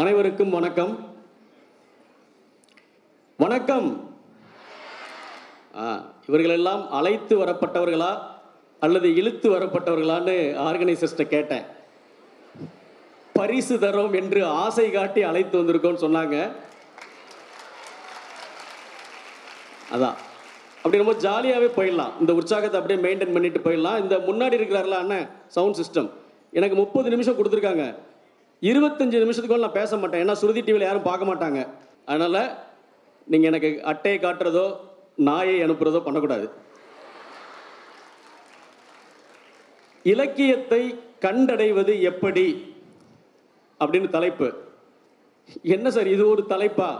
அனைவருக்கும் வணக்கம். வணக்கம். ஆ, இவர்களெல்லாம் அழைத்து வரப்பட்டவர்களா அல்லது இழுத்து வரப்பட்டவர்களான்னு ஆர்கனைசர்ஸ்ட்ட கேட்டேன். பரிசு தரோம் என்று ஆசை காட்டி அழைத்து வந்திருக்கோம்னு சொன்னாங்க. அதான். அப்படி ரொம்ப ஜாலியாகவே போயிடலாம். இந்த உற்சாகத்தை அப்படியே மெயின்டைன் பண்ணிட்டு போயிடலாம். இந்த முன்னாடி இருக்கிறார்களா அண்ணன் சவுண்ட் சிஸ்டம் எனக்கு முப்பது நிமிஷம் கொடுத்துருக்காங்க. இருபத்தஞ்சு நிமிஷத்துக்கு நான் பேச மாட்டேன். ஏன்னா சுருதி டிவியில் யாரும் பார்க்க மாட்டாங்க. அதனால் நீங்கள் எனக்கு அட்டையை காட்டுறதோ நாயை அனுப்புறதோ பண்ணக்கூடாது. இலக்கியத்தை கண்டடைவது எப்படி? அப்படின்னு தலைப்பு. என்ன சார் இது ஒரு தலைப்பா?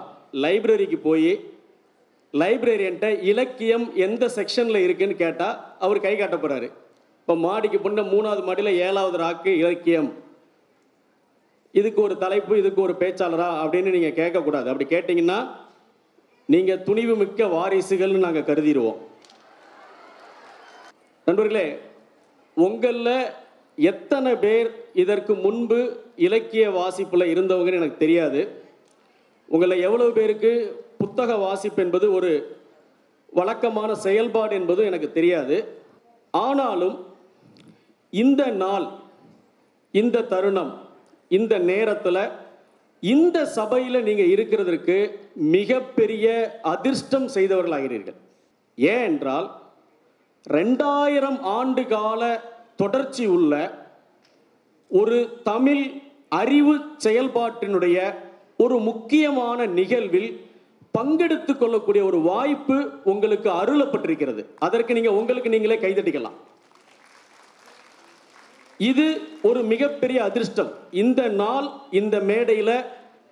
லைப்ரரிக்கு போய் லைப்ரரியன்ட்ட இலக்கியம் எந்த செக்ஷனில் இருக்குன்னு கேட்டால் அவர் கை காட்ட போகிறாரு இப்போ மாடிக்கு பொண்ணு மூணாவது மாடியில் ஏழாவது ராக்கு இலக்கியம். இதுக்கு ஒரு தலைப்பு இதுக்கு ஒரு பேச்சாளரா அப்படின்னு நீங்கள் கேட்கக்கூடாது. அப்படி கேட்டிங்கன்னா நீங்கள் துணிவு மிக்க வாரிசுகள்னு நாங்கள் கருதிடுவோம் நண்பர்களே உங்களில் எத்தனை பேர் இதற்கு முன்பு இலக்கிய வாசிப்பில் இருந்தவங்கன்னு எனக்கு தெரியாது. உங்களில் எவ்வளவு பேருக்கு புத்தக வாசிப்பு என்பது ஒரு வழக்கமான செயல்பாடு என்பதும் எனக்கு தெரியாது. ஆனாலும் இந்த நாள் இந்த தருணம் இந்த நேரத்தில் இந்த சபையில் நீங்கள் இருக்கிறதற்கு மிகப்பெரிய அதிர்ஷ்டம் செய்தவர்களாகிறீர்கள். ஏன் என்றால் ரெண்டாயிரம் ஆண்டு கால தொடர்ச்சி உள்ள ஒரு தமிழ் அறிவு செயல்பாட்டினுடைய ஒரு முக்கியமான நிகழ்வில் பங்கெடுத்து கொள்ளக்கூடிய ஒரு வாய்ப்பு உங்களுக்கு அருளப்பட்டிருக்கிறது. அதற்கு நீங்கள் உங்களுக்கு நீங்களே கைதட்டிக்கலாம். இது ஒரு மிகப்பெரிய அதிர்ஷ்டம். இந்த நாள் இந்த மேடையில்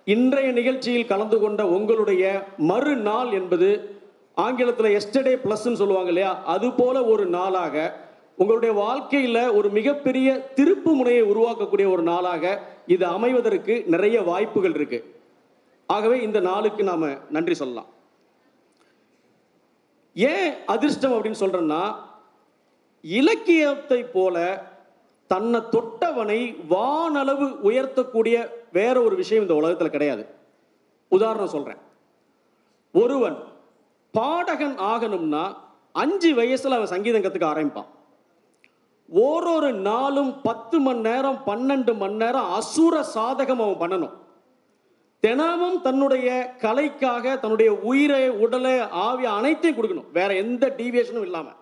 இன்றைய நிகழ்ச்சியில் கலந்து கொண்ட உங்களுடைய மறுநாள் என்பது ஆங்கிலத்தில் எஸ்டர்டே ப்ளஸ்ன்னு சொல்லுவாங்க இல்லையா? அது போல ஒரு நாளாக உங்களுடைய வாழ்க்கையில் ஒரு மிகப்பெரிய திருப்பு முனையை உருவாக்கக்கூடிய ஒரு நாளாக இது அமைவதற்கு நிறைய வாய்ப்புகள் இருக்கு. ஆகவே இந்த நாளுக்கு நாம் நன்றி சொல்லலாம். ஏன் அதிர்ஷ்டம் அப்படின்னு சொல்றேன்னா இலக்கியத்தை போல தன்னை தொட்டவனை வானளவு உயர்த்தக்கூடிய வேற ஒரு விஷயம் இந்த உலகத்தில் கிடையாது. உதாரணம் சொல்றேன். ஒருவன் பாடகன் ஆகணும்னா அஞ்சு வயசுல அவன் சங்கீதம் கத்துக்க ஆரம்பிப்பான். ஓரொரு நாளும் பத்து மணி நேரம் பன்னெண்டு மணி நேரம் அசுர சாதகம் அவன் பண்ணணும். தினமும் தன்னுடைய கலைக்காக தன்னுடைய உயிரை உடலை ஆவிய அனைத்தையும் கொடுக்கணும். வேற எந்த டீவியேஷனும் இல்லாமல்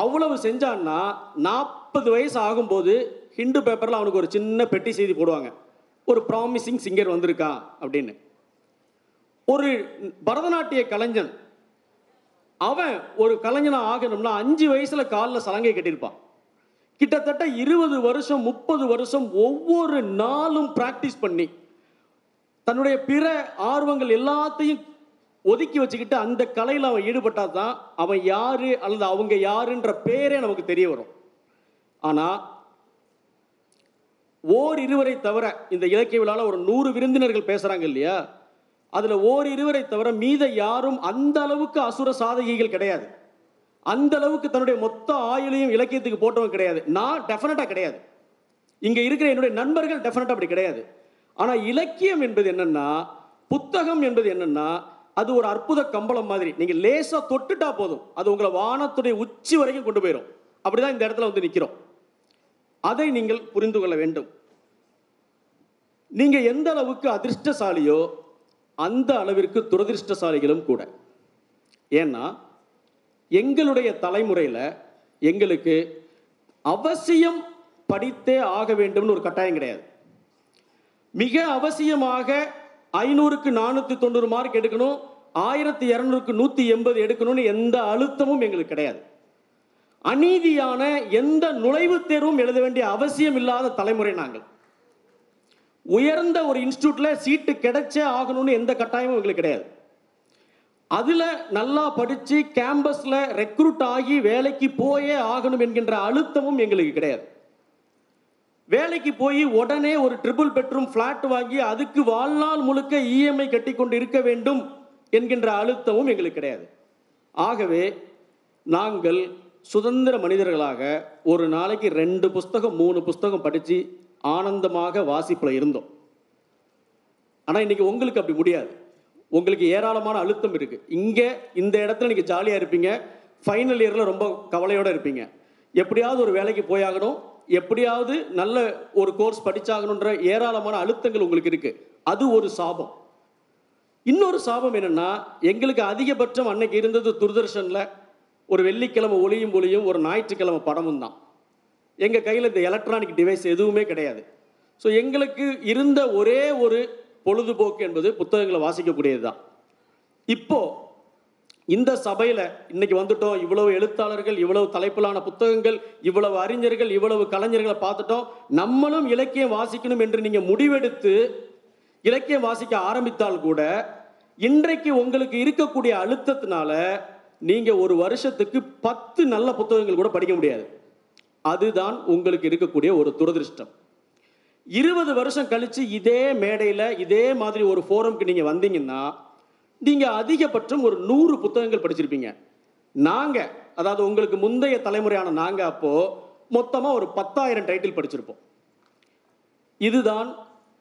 அவ்வளவு செஞ்சான்னா நாற்பது வயசு ஆகும்போது ஹிந்து பேப்பரில் அவனுக்கு ஒரு சின்ன பெட்டி செய்தி போடுவாங்க. ஒரு ப்ராமிசிங் சிங்கர் வந்திருக்கான் அப்படின்னு. ஒரு பரதநாட்டிய கலைஞன் அவன் ஒரு கலைஞனாக ஆகணும்னா அஞ்சு வயசில் காலில் சலங்கை கட்டியிருப்பான். கிட்டத்தட்ட இருபது வருஷம் முப்பது வருஷம் ஒவ்வொரு நாளும் ப்ராக்டிஸ் பண்ணி தன்னுடைய பிற ஆர்வங்கள் எல்லாத்தையும் ஒதுக்கி வச்சுக்கிட்டு அந்த கலையில் அவன் ஈடுபட்டா தான் அவன் யாரு அல்லது அவங்க யாருன்ற பேரே நமக்கு தெரிய வரும். ஆனால் ஓர் இருவரை தவிர இந்த இலக்கிய விழாவில் ஒரு நூறு விருந்தினர்கள் பேசுகிறாங்க இல்லையா? அதில் ஓர் இருவரை தவிர மீத யாரும் அந்த அளவுக்கு அசுர சாதகிகள் கிடையாது. அந்த அளவுக்கு தன்னுடைய மொத்த ஆயுளையும் இலக்கியத்துக்கு போட்டவன் கிடையாது. நான் டெஃபினட்டாக கிடையாது. இங்கே இருக்கிற என்னுடைய நண்பர்கள் டெஃபினட்டாக அப்படி கிடையாது. ஆனால் இலக்கியம் என்பது என்னன்னா புத்தகம் என்பது என்னென்னா அது ஒரு அற்புத கம்பளம் மாதிரி. நீங்க லேசா தொட்டுட்டா போதும். அது உங்களை வானத்துடைய உச்சி வரைக்கும் கொண்டு போயிடும் அப்படிதான் இந்த இடத்துல வந்து நிற்கிறோம் அதை நீங்கள் புரிந்து கொள்ள வேண்டும். நீங்க எந்த அளவுக்கு அதிர்ஷ்டசாலியோ அந்த அளவிற்கு துரதிர்ஷ்டசாலிகளும் கூட. ஏன்னா எங்களுடைய தலைமுறையில் எங்களுக்கு அவசியம் படித்தே ஆக வேண்டும்னு ஒரு கட்டாயம் கிடையாது. மிக அவசியமாக ஐநூறுக்கு நானூற்றி தொண்ணூறு மார்க் எடுக்கணும். ஆயிரத்தி இரநூறுக்கு நூற்றி எண்பது எடுக்கணும்னு எந்த அழுத்தமும் எங்களுக்கு கிடையாது. அநீதியான எந்த நுழைவுத் தேர்வும் எழுத வேண்டிய அவசியம் இல்லாத தலைமுறை நாங்கள். உயர்ந்த ஒரு இன்ஸ்டியூட்ல சீட்டு கிடைச்சே ஆகணும்னு எந்த கட்டாயமும் எங்களுக்கு கிடையாது. அதுல நல்லா படிச்சு கேம்பஸ்ல ரெக்ரூட் ஆகி வேலைக்கு போயே ஆகணும் என்கின்ற அழுத்தமும் எங்களுக்கு கிடையாது. வேலைக்கு போய் உடனே ஒரு ட்ரிபிள் பெட்ரூம் ஃப்ளாட் வாங்கி அதுக்கு வாழ்நாள் முழுக்க இஎம்ஐ கட்டி கொண்டு இருக்க வேண்டும் என்கின்ற அழுத்தமும் எங்களுக்கு கிடையாது. ஆகவே நாங்கள் சுதந்திர மனிதர்களாக ஒரு நாளைக்கு ரெண்டு புஸ்தகம் மூணு புஸ்தகம் படித்து ஆனந்தமாக வாசிப்பில் இருந்தோம். ஆனால் இன்னைக்கு உங்களுக்கு அப்படி முடியாது. உங்களுக்கு ஏராளமான அழுத்தம் இருக்கு. இங்கே இந்த இடத்துல நீங்கள் ஜாலியாக இருப்பீங்க. ஃபைனல் இயரில் ரொம்ப கவலையோடு இருப்பீங்க. எப்படியாவது ஒரு வேலைக்கு போயாகணும். எப்படியாவது நல்ல ஒரு கோர்ஸ் படித்தாகணுன்ற ஏராளமான அழுத்தங்கள் உங்களுக்கு இருக்குது அது ஒரு சாபம். இன்னொரு சாபம் என்னென்னா எங்களுக்கு அதிகபட்சம் அன்னைக்கு இருந்தது துர்தர்ஷனில் ஒரு வெள்ளிக்கிழமை ஒளியும் ஒளியும் ஒரு ஞாயிற்றுக்கிழமை படமும் தான். எங்கள் கையில் இந்த எலக்ட்ரானிக் டிவைஸ் எதுவுமே கிடையாது. ஸோ எங்களுக்கு இருந்த ஒரே ஒரு பொழுதுபோக்கு என்பது புத்தகங்களை வாசிக்கக்கூடியது தான் இப்போது இந்த சபையில் இன்னைக்கு வந்துட்டோம். இவ்வளவு எழுத்தாளர்கள் இவ்வளவு தலைப்பிலான புத்தகங்கள் இவ்வளவு அறிஞர்கள் இவ்வளவு கலைஞர்களை பார்த்துட்டோம். நம்மளும் இலக்கியம் வாசிக்கணும் என்று நீங்கள் முடிவெடுத்து இலக்கியம் வாசிக்க ஆரம்பித்தால் கூட இன்றைக்கு உங்களுக்கு இருக்கக்கூடிய அழுத்தத்தினால நீங்கள் ஒரு வருஷத்துக்கு பத்து நல்ல புத்தகங்கள் கூட படிக்க முடியாது. அதுதான் உங்களுக்கு இருக்கக்கூடிய ஒரு துரதிருஷ்டம். இருபது வருஷம் கழித்து இதே மேடையில் இதே மாதிரி ஒரு ஃபோரம்க்கு நீங்கள் வந்தீங்கன்னா நீங்கள் அதிகபட்சம் ஒரு நூறு புத்தகங்கள் படிச்சிருப்பீங்க. நாங்கள் அதாவது உங்களுக்கு முந்தைய தலைமுறையான நாங்கள் அப்போது மொத்தமாக ஒரு பத்தாயிரம் டைட்டில் படிச்சிருப்போம். இதுதான்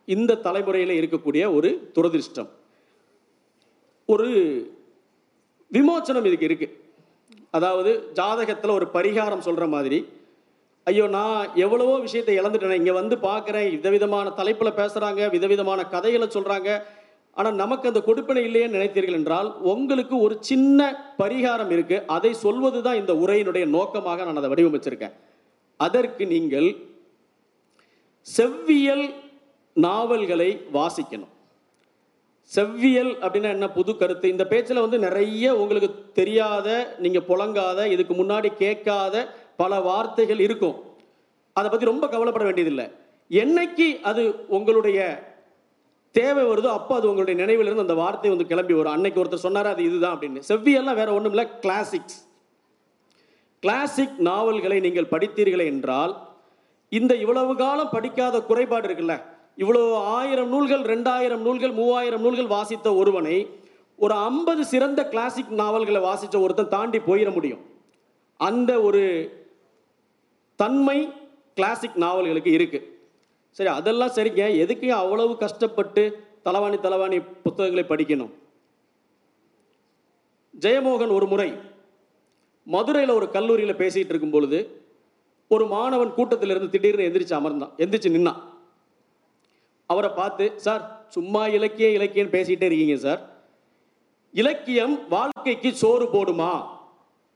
இந்த தலைமுறையில் இருக்கக்கூடிய ஒரு துரதிருஷ்டம். ஒரு விமோச்சனம் இதுக்கு இருக்குது அதாவது ஜாதகத்தில் ஒரு பரிகாரம் சொல்கிற மாதிரி ஐயோ நான் எவ்வளவோ விஷயத்தை இழந்துட்டேன் இங்கே வந்து பார்க்குறேன் விதவிதமான தலைப்பில் பேசுகிறாங்க விதவிதமான கதைகளை சொல்கிறாங்க ஆனால் நமக்கு அந்த கொடுப்பினை இல்லையேன்னு நினைத்தீர்கள் என்றால் உங்களுக்கு ஒரு சின்ன பரிகாரம் இருக்கு. அதை சொல்வது தான் இந்த உரையினுடைய நோக்கமாக நான் அதை வடிவமைச்சிருக்கேன். அதற்கு நீங்கள் செவ்வியல் நாவல்களை வாசிக்கணும். செவ்வியல் அப்படின்னா என்ன? புது கருத்து. இந்த பேச்சில் வந்து நிறைய உங்களுக்கு தெரியாத நீங்கள் புழங்காத இதுக்கு முன்னாடி கேட்காத பல வார்த்தைகள் இருக்கும். அதை பற்றி ரொம்ப கவலைப்பட வேண்டியதில்லை. என்னைக்கு அது உங்களுடைய தேவை வருதோ அப்போ அது உங்களுடைய நினைவிலிருந்து அந்த வார்த்தை வந்து கிளம்பி வரும். அன்னைக்கு ஒருத்தர் சொன்னார் அது இதுதான் அப்படின்னு. செவ்வியெல்லாம் வேற ஒன்றும் இல்லை கிளாசிக்ஸ் கிளாசிக் நாவல்களை நீங்கள் படித்தீர்களே என்றால் இந்த இவ்வளவு காலம் படிக்காத குறைபாடு இருக்குல்ல இவ்வளவு ஆயிரம் நூல்கள் ரெண்டாயிரம் நூல்கள் மூவாயிரம் நூல்கள் வாசித்த ஒருவனை ஒரு ஐம்பது சிறந்த கிளாசிக் நாவல்களை வாசித்த ஒருத்தன் தாண்டி போயிட முடியும். அந்த ஒரு தன்மை கிளாசிக் நாவல்களுக்கு இருக்குது சரி அதெல்லாம் சரிங்க. எதுக்கு அவ்வளவு கஷ்டப்பட்டு தலவாணி தலவாணி புத்தகங்களை படிக்கணும்? ஜெயமோகன் ஒரு முறை மதுரையில் ஒரு கல்லூரியில் பேசிகிட்டு இருக்கும் பொழுது ஒரு மாணவன் கூட்டத்திலிருந்து திடீர்னு எந்திரிச்சு அமர்ந்தான். எந்திரிச்சு நின்னான். அவரை பார்த்து சார் சும்மா இலக்கிய இலக்கியன்னு பேசிக்கிட்டே இருக்கீங்க சார். இலக்கியம் வாழ்க்கைக்கு சோறு போடுமா?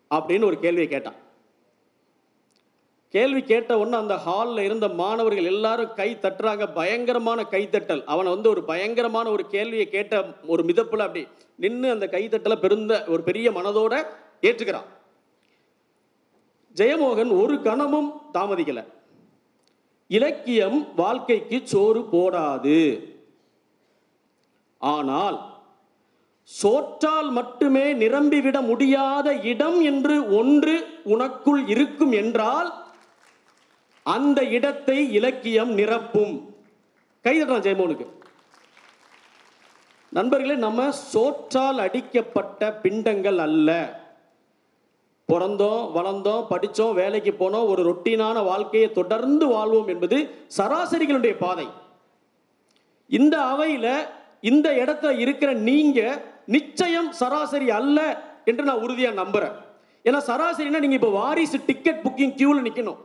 அப்படின்னு ஒரு கேள்வியை கேட்டான். கேள்வி கேட்ட உடனே அந்த ஹாலில் இருந்த மாணவர்கள் எல்லாரும் கை தட்டுறாங்க. பயங்கரமான கைத்தட்டல் அவனை வந்து ஒரு பயங்கரமான ஒரு கேள்வியை கேட்ட ஒரு மிதப்பில் அப்படி நின்று அந்த கைத்தட்டலை பெருந்த ஒரு பெரிய மனதோட ஏற்றுக்கிறான். ஜெயமோகன் ஒரு கணமும் தாமதிக்கலை. இலக்கியம் வாழ்க்கைக்கு சோறு போடாது. ஆனால் சோற்றால் மட்டுமே நிரம்பிவிட முடியாத இடம் என்று ஒன்று உனக்குள் இருக்கும் என்றால் அந்த இடத்தை இலக்கியம் நிரப்பும். கைதட்டான் ஜெயமோனுக்கு. நண்பர்களே நம்ம சோற்றால் அடிக்கப்பட்ட பிண்டங்கள் அல்ல. பிறந்தோம் வளர்ந்தோம் படித்தோம் வேலைக்கு போனோம் ஒரு ரொட்டீனான வாழ்க்கையை தொடர்ந்து வாழ்வோம் என்பது சராசரிகளுடைய பாதை. இந்த அவையில் இந்த இடத்துல இருக்கிற நீங்கள் நிச்சயம் சராசரி அல்ல என்று நான் உறுதியாக நம்புகிறேன் ஏன்னா சராசரினா நீங்கள் இப்போ வாரிசு டிக்கெட் புக்கிங் க்யூவில் நிற்கணும்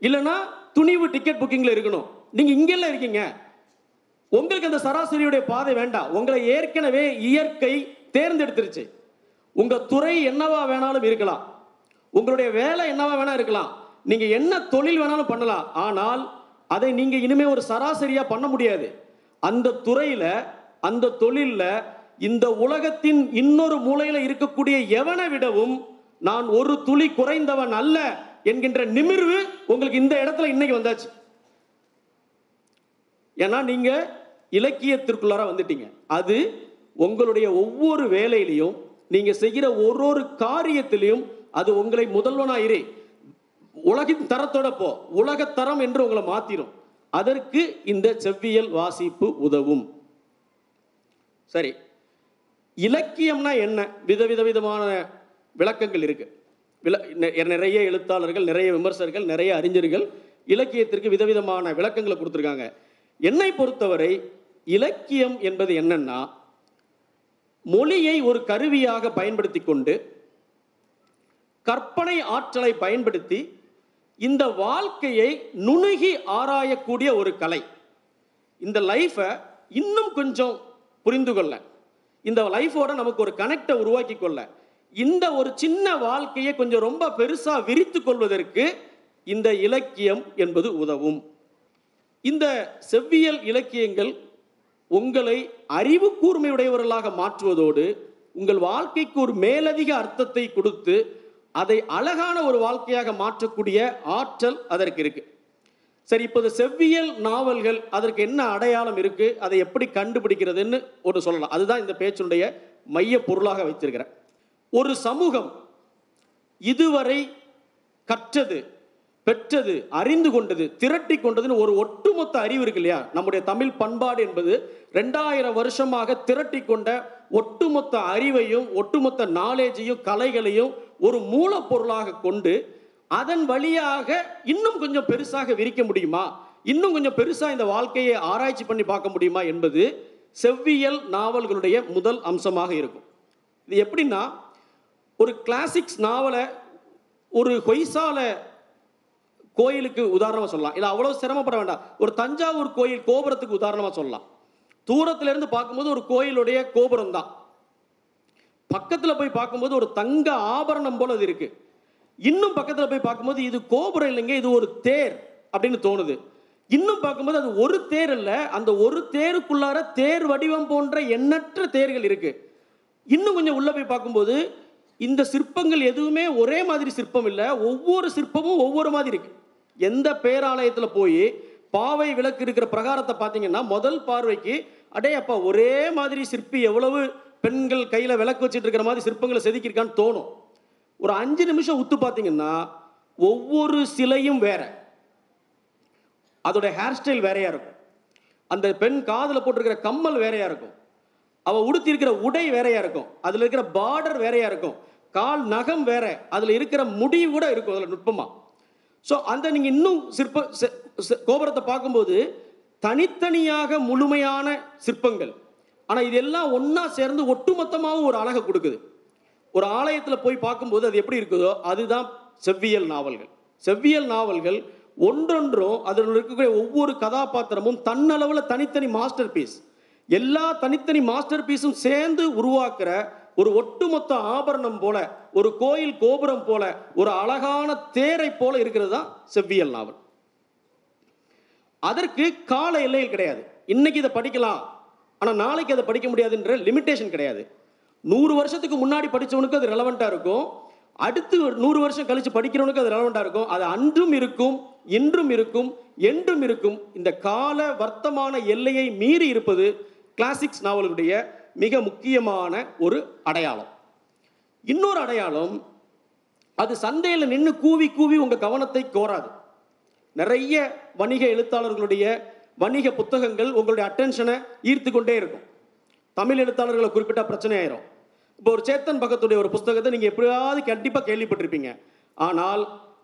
இல்லைன்னா துணிவு டிக்கெட் புக்கிங்கில் இருக்கணும். நீங்கள் இங்கெல்லாம் இருக்கீங்க. உங்களுக்கு அந்த சராசரியுடைய பாதை வேண்டாம். உங்களை ஏற்கனவே இயற்கை தேர்ந்தெடுத்துருச்சு. உங்கள் துறை என்னவா வேணாலும் இருக்கலாம். உங்களுடைய வேலை என்னவா வேணா இருக்கலாம். நீங்கள் என்ன தொழில் வேணாலும் பண்ணலாம். ஆனால் அதை நீங்கள் இனிமேல் ஒரு சராசரியாக பண்ண முடியாது. அந்த துறையில் அந்த தொழிலில் இந்த உலகத்தின் இன்னொரு மூலையில் இருக்கக்கூடிய எவனை விடவும் நான் ஒரு துளி குறைந்தவன் அல்ல. என்கின்ற நிமிர்வு உங்களுக்கு இந்த இடத்துல இன்னைக்கு வந்தாச்சு. ஏன்னா நீங்க இலக்கியத்திற்குள்ளார வந்துட்டீங்க. அது உங்களுடைய ஒவ்வொரு வேலையிலையும் நீங்க செய்கிற ஒரு ஒரு காரியத்திலையும் அது உங்களை முதல்வனாயிரே. உலகின் தரத்தோட போ. உலகத் தரம் என்று உங்களை மாத்திரும். அதற்கு இந்த செவ்வியல் வாசிப்பு உதவும். சரி. இலக்கியம்னா என்ன? விதவித விதமான விளக்கங்கள் இருக்குது விள நிறைய எழுத்தாளர்கள் நிறைய விமர்சகர்கள் நிறைய அறிஞர்கள் இலக்கியத்திற்கு விதவிதமான விளக்கங்களை கொடுத்துருக்காங்க. என்னை பொறுத்தவரை இலக்கியம் என்பது என்னன்னா மொழியை ஒரு கருவியாக பயன்படுத்தி கொண்டு கற்பனை ஆற்றலை பயன்படுத்தி இந்த வாழ்க்கையை நுணுகி ஆராயக்கூடிய ஒரு கலை. இந்த லைஃப்பை இன்னும் கொஞ்சம் புரிந்து கொள்ள. இந்த லைஃபோட நமக்கு ஒரு கனெக்டை உருவாக்கி கொள்ள. இந்த ஒரு சின்ன வாழ்க்கையை கொஞ்சம் ரொம்ப பெருசா விரித்து கொள்வதற்கு இந்த இலக்கியம் என்பது உதவும். இந்த செவ்வியல் இலக்கியங்கள் உங்களை அறிவு கூர்மையுடையவர்களாக மாற்றுவதோடு உங்கள் வாழ்க்கைக்கு ஒரு மேலதிக அர்த்தத்தை கொடுத்து அதை அழகான ஒரு வாழ்க்கையாக மாற்றக்கூடிய ஆற்றல் அதற்கு இருக்கு. சரி இப்போது செவ்வியல் நாவல்கள் அதற்கு என்ன அடையாளம் இருக்கு அதை எப்படி கண்டுபிடிக்கிறதுன்னு ஒன்று சொல்லலாம். அதுதான் இந்த பேச்சுடைய மைய பொருளாக வைத்திருக்கிறேன். ஒரு சமூகம் இதுவரை கற்றது பெற்றது அறிந்து கொண்டது திரட்டி கொண்டதுன்னு ஒரு ஒட்டுமொத்த அறிவு இருக்கு இல்லையா? நம்முடைய தமிழ் பண்பாடு என்பது ரெண்டாயிரம் வருஷமாக திரட்டி கொண்ட ஒட்டுமொத்த அறிவையும் ஒட்டுமொத்த நாலேஜையும் கலைகளையும் ஒரு மூலப்பொருளாக கொண்டு அதன் வழியாக இன்னும் கொஞ்சம் பெருசாக விரிக்க முடியுமா? இன்னும் கொஞ்சம் பெருசாக இந்த வாழ்க்கையை ஆராய்ச்சி பண்ணி பார்க்க முடியுமா? என்பது செவ்வியல் நாவல்களுடைய முதல் அம்சமாக இருக்கும். இது எப்படின்னா ஒரு கிளாசிக்ஸ் நாவலை ஒரு ஹொய்சால கோயிலுக்கு உதாரணமாக சொல்லலாம். இல்லை அவ்வளோ சிரமப்பட வேண்டாம். ஒரு தஞ்சாவூர் கோயில் கோபுரத்துக்கு உதாரணமாக சொல்லலாம். தூரத்துலேருந்து பார்க்கும்போது ஒரு கோயிலுடைய கோபுரம் தான் பக்கத்தில் போய் பார்க்கும்போது ஒரு தங்க ஆபரணம் போல் அது இருக்குது இன்னும் பக்கத்தில் போய் பார்க்கும்போது இது கோபுரம் இல்லைங்க இது ஒரு தேர் அப்படின்னு தோணுது. இன்னும் பார்க்கும்போது அது ஒரு தேர் இல்லை அந்த ஒரு தேருக்குள்ளார தேர் வடிவம் போன்ற எண்ணற்ற தேர்கள் இருக்குது இன்னும் கொஞ்சம் உள்ளே போய் பார்க்கும்போது இந்த சிற்பங்கள் எதுவுமே ஒரே மாதிரி சிற்பம் இல்லை. ஒவ்வொரு சிற்பமும் ஒவ்வொரு மாதிரி இருக்கு. எந்த பேராலயத்தில் போய் பாவை விளக்கு இருக்கிற பிரகாரத்தை பார்த்தீங்கன்னா முதல் பார்வைக்கு அடே அப்பா ஒரே மாதிரி சிற்பி எவ்வளவு பெண்கள் கையில் விளக்கு வச்சுட்டு இருக்கிற மாதிரி சிற்பங்களை செதுக்கியிருக்கான்னு தோணும். ஒரு அஞ்சு நிமிஷம் உத்து பார்த்தீங்கன்னா ஒவ்வொரு சிலையும் வேற. அதோட ஹேர் ஸ்டைல் வேறையாக இருக்கும். அந்த பெண் காதில் போட்டிருக்கிற கம்மல் வேறையாக இருக்கும். அவள் உடுத்தியிருக்கிற உடை வேறையாக இருக்கும். அதில் இருக்கிற பார்டர் வேறையாக இருக்கும். கால் நகம் வேற அதில் இருக்கிற முடி கூட இருக்கும் அதில் நுட்பமாக ஸோ அந்த நீங்கள் இன்னும் சிற்ப செ- கோபுரத்தை பார்க்கும்போது தனித்தனியாக முழுமையான சிற்பங்கள். ஆனால் இதெல்லாம் ஒன்றா சேர்ந்து ஒட்டுமொத்தமாகவும் ஒரு அழகை கொடுக்குது. ஒரு ஆலயத்தில் போய் பார்க்கும்போது அது எப்படி இருக்குதோ அதுதான் செவ்வியல் நாவல்கள். செவ்வியல் நாவல்கள் ஒன்றொன்றும் அதில் இருக்கக்கூடிய ஒவ்வொரு கதாபாத்திரமும் தன்னளவில் தனித்தனி மாஸ்டர் பீஸ் எல்லா தனித்தனி மாஸ்டர் பீஸும் சேர்ந்து உருவாக்குற ஒரு ஒட்டுமொத்த ஆபரணம் போல ஒரு கோயில் கோபுரம் போல ஒரு அழகான தேரை போல இருக்கிறது தான் செவ்வியல் நாவல். அதற்கு கால எல்லைகள் கிடையாது. இன்னைக்கு இதை படிக்கலாம் ஆனால் நாளைக்கு அதை படிக்க முடியாதுன்ற லிமிட்டேஷன் கிடையாது. நூறு வருஷத்துக்கு முன்னாடி படித்தவனுக்கு அது ரெலவெண்ட்டாக இருக்கும். அடுத்து ஒரு நூறு வருஷம் கழித்து படிக்கிறவனுக்கு அது ரெலவெண்ட்டாக இருக்கும். அது அன்றும் இருக்கும் இன்றும் இருக்கும் என்றும் இருக்கும். இந்த கால வர்த்தமான எல்லையை மீறி இருப்பது கிளாசிக்ஸ் நாவலுடைய மிக முக்கியமான ஒரு அடையாளம். இன்னொரு அடையாளம் அது சந்தையில் நின்று கூவி கூவி உங்கள் கவனத்தை கோராது. நிறைய வணிக எழுத்தாளர்களுடைய வணிக புத்தகங்கள் உங்களுடைய அட்டென்ஷனை ஈர்த்து கொண்டே இருக்கும். தமிழ் எழுத்தாளர்களை குறிப்பிட்ட பிரச்சனை ஆயிரும். இப்போ ஒரு சேத்தன் பகத்துடைய ஒரு புஸ்தகத்தை நீங்கள் எப்படியாவது கண்டிப்பாக கேள்விப்பட்டிருப்பீங்க. ஆனால்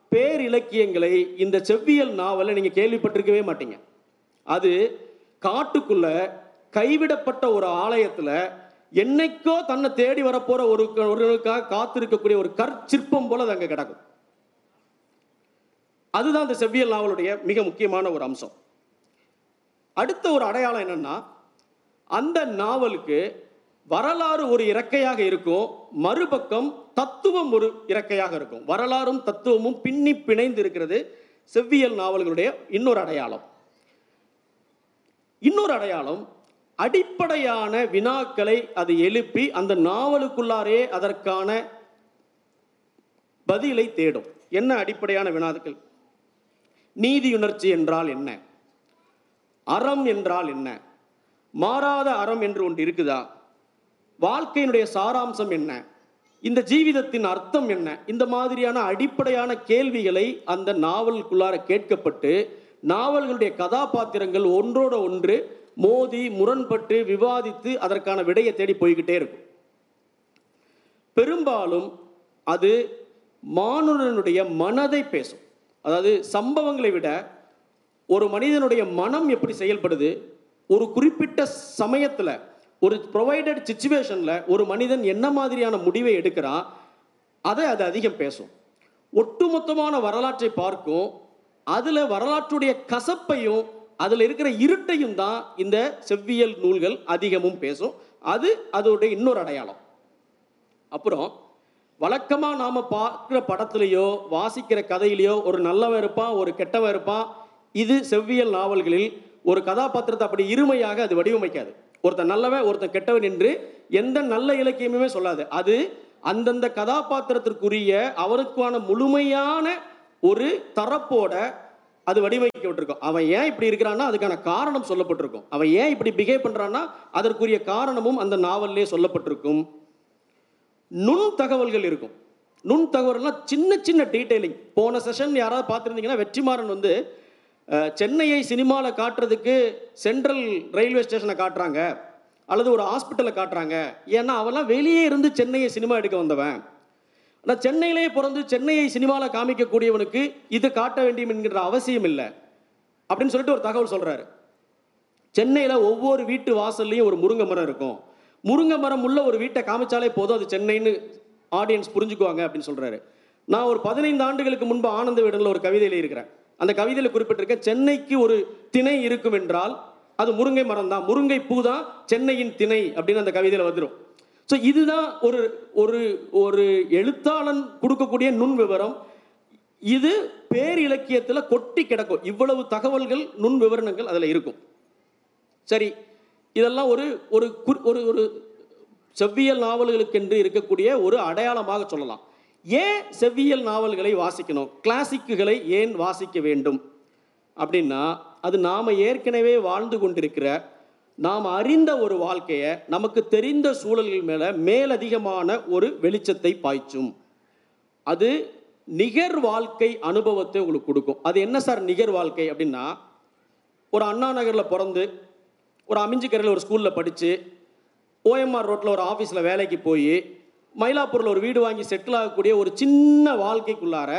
பேர் இலக்கியங்களை இந்த செவ்வியல் நாவலை நீங்கள் கேள்விப்பட்டிருக்கவே மாட்டீங்க. அது காட்டுக்குள்ள கைவிடப்பட்ட ஒரு ஆலயத்துல என்னைக்கோ தன்னை தேடி வரப்போற ஒரு ஒருவருக்காக காத்திருக்கக்கூடிய ஒரு கற்சிற்பம் போல அது அங்கே கிடக்கும். அதுதான் இந்த செவ்வியல் நாவலுடைய மிக முக்கியமான ஒரு அம்சம். அடுத்த ஒரு அடையாளம் என்னன்னா அந்த நாவலுக்கு வரலாறு ஒரு இறக்கையாக இருக்கும் மறுபக்கம் தத்துவம் ஒரு இறக்கையாக இருக்கும். வரலாறும் தத்துவமும் பின்னி பிணைந்து இருக்கிறது செவ்வியல் நாவல்களுடைய இன்னொரு அடையாளம். இன்னொரு அடையாளம் அடிப்படையான வினாக்களை அது எழுப்பி அந்த நாவலுக்குள்ளாரே அதற்கான பதிலை தேடும். என்ன அடிப்படையான வினாக்கள்? நீதியுணர்ச்சி என்றால் என்ன? அறம் என்றால் என்ன? மாறாத அறம் என்று ஒன்று இருக்குதா? வாழ்க்கையினுடைய சாராம்சம் என்ன? இந்த ஜீவிதத்தின் அர்த்தம் என்ன? இந்த மாதிரியான அடிப்படையான கேள்விகளை அந்த நாவலுக்குள்ளார கேட்கப்பட்டு நாவல்களுடைய கதாபாத்திரங்கள் ஒன்றோட ஒன்று மோதி முரண்பட்டு விவாதித்து அதற்கான விடையை தேடி போய்கிட்டே இருக்கும். பெரும்பாலும் அது மானுடனுடைய மனதை பேசும். அதாவது சம்பவங்களை விட ஒரு மனிதனுடைய மனம் எப்படி செயல்படுது? ஒரு குறிப்பிட்ட சமயத்தில் ஒரு ப்ரொவைடட் சுச்சுவேஷனில் ஒரு மனிதன் என்ன மாதிரியான முடிவை எடுக்கிறான் அதை அது அதிகம் பேசும். ஒட்டுமொத்தமான வரலாற்றை பார்க்கும். அதில் வரலாற்றுடைய கசப்பையும் அதில் இருக்கிற இருட்டையும் தான் இந்த செவ்வியல் நூல்கள் அதிகமும் பேசும். அது அதோடைய இன்னொரு அடையாளம். அப்புறம் வழக்கமாக நாம் பார்க்குற படத்துலையோ வாசிக்கிற கதையிலையோ ஒரு நல்லவன் இருப்பான் ஒரு கெட்டவன் இருப்பான் இது செவ்வியல் நாவல்களில் ஒரு கதாபாத்திரத்தை அப்படி இருமையாக அது வடிவமைக்காது. ஒருத்தன் நல்லவன் ஒருத்தன் கெட்டவன் என்று எந்த நல்ல இலக்கியமுமே சொல்லாது. அது அந்தந்த கதாபாத்திரத்திற்குரிய அவருக்கான முழுமையான ஒரு தரப்போட அது வடிவமைக்கப்பட்டிருக்கும். அவன் ஏன் இப்படி இருக்கிறான்னா அதுக்கான காரணம் சொல்லப்பட்டிருக்கும். அவன் ஏன் இப்படி பிஹேவ் பண்ணுறான்னா அதற்குரிய காரணமும் அந்த நாவல்லே சொல்லப்பட்டிருக்கும். நுண் தகவல்கள் இருக்கும். நுண் தகவல்னா சின்ன சின்ன டீட்டெயிலிங் போன செஷன் யாராவது பார்த்துருந்தீங்கன்னா வெற்றிமாறன் வந்து சென்னையை சினிமாவில் காட்டுறதுக்கு சென்ட்ரல் ரயில்வே ஸ்டேஷனை காட்டுறாங்க. அல்லது ஒரு ஹாஸ்பிட்டலை காட்டுறாங்க. ஏன்னா அவெல்லாம் வெளியே இருந்து சென்னையை சினிமா எடுக்க வந்தவன். ஆனால் சென்னையிலே பிறந்து சென்னையை சினிமாவில் காமிக்கக்கூடியவனுக்கு இது காட்ட வேண்டியும் என்கின்ற அவசியம் இல்லை. அப்படின்னு சொல்லிட்டு ஒரு தகவல் சொல்கிறாரு சென்னையில் ஒவ்வொரு வீட்டு வாசல்லையும் ஒரு முருங்கை மரம் இருக்கும். முருங்கை மரம் உள்ள ஒரு வீட்டை காமிச்சாலே போதும் அது சென்னைன்னு ஆடியன்ஸ் புரிஞ்சுக்குவாங்க அப்படின்னு சொல்கிறாரு நான் ஒரு பதினைந்து ஆண்டுகளுக்கு முன்பு ஆனந்த வீடனில் ஒரு கவிதையில் இருக்கிறேன். அந்த கவிதையில் குறிப்பிட்டிருக்க சென்னைக்கு ஒரு திணை இருக்கும் என்றால் அது முருங்கை மரம் தான் முருங்கை பூ தான் சென்னையின் திணை அப்படின்னு அந்த கவிதையில் வந்துடும் ஸோ இதுதான் ஒரு ஒரு ஒரு எழுத்தாளன் கொடுக்கக்கூடிய நுண் விவரம் இது பேர் இலக்கியத்தில் கொட்டி கிடக்கும். இவ்வளவு தகவல்கள் நுண் விவரணங்கள் அதில் இருக்கும். சரி இதெல்லாம் ஒரு ஒரு குறி- ஒரு ஒரு செவ்வியல் நாவல்களுக்கென்று இருக்கக்கூடிய ஒரு அடையாளமாக சொல்லலாம். ஏன் செவ்வியல் நாவல்களை வாசிக்கணும்? கிளாசிக்குகளை ஏன் வாசிக்க வேண்டும்? அப்படின்னா அது நாம் ஏற்கனவே வாழ்ந்து கொண்டிருக்கிற நாம் அறிந்த ஒரு வாழ்க்கையை நமக்கு தெரிந்த சூழல்கள் மேலே மேலதிகமான ஒரு வெளிச்சத்தை பாய்ச்சும். அது நிகர் வாழ்க்கை அனுபவத்தை உங்களுக்கு கொடுக்கும். அது என்ன சார் நிகர் வாழ்க்கை அப்படின்னா ஒரு அண்ணா நகரில் பிறந்து ஒரு அமிஞ்சிக்கரையில் ஒரு ஸ்கூலில் படித்து ஓஎம்ஆர் ரோட்டில் ஒரு ஆஃபீஸில் வேலைக்கு போய் மயிலாப்பூரில் ஒரு வீடு வாங்கி செட்டில் ஆகக்கூடிய ஒரு சின்ன வாழ்க்கைக்குள்ளார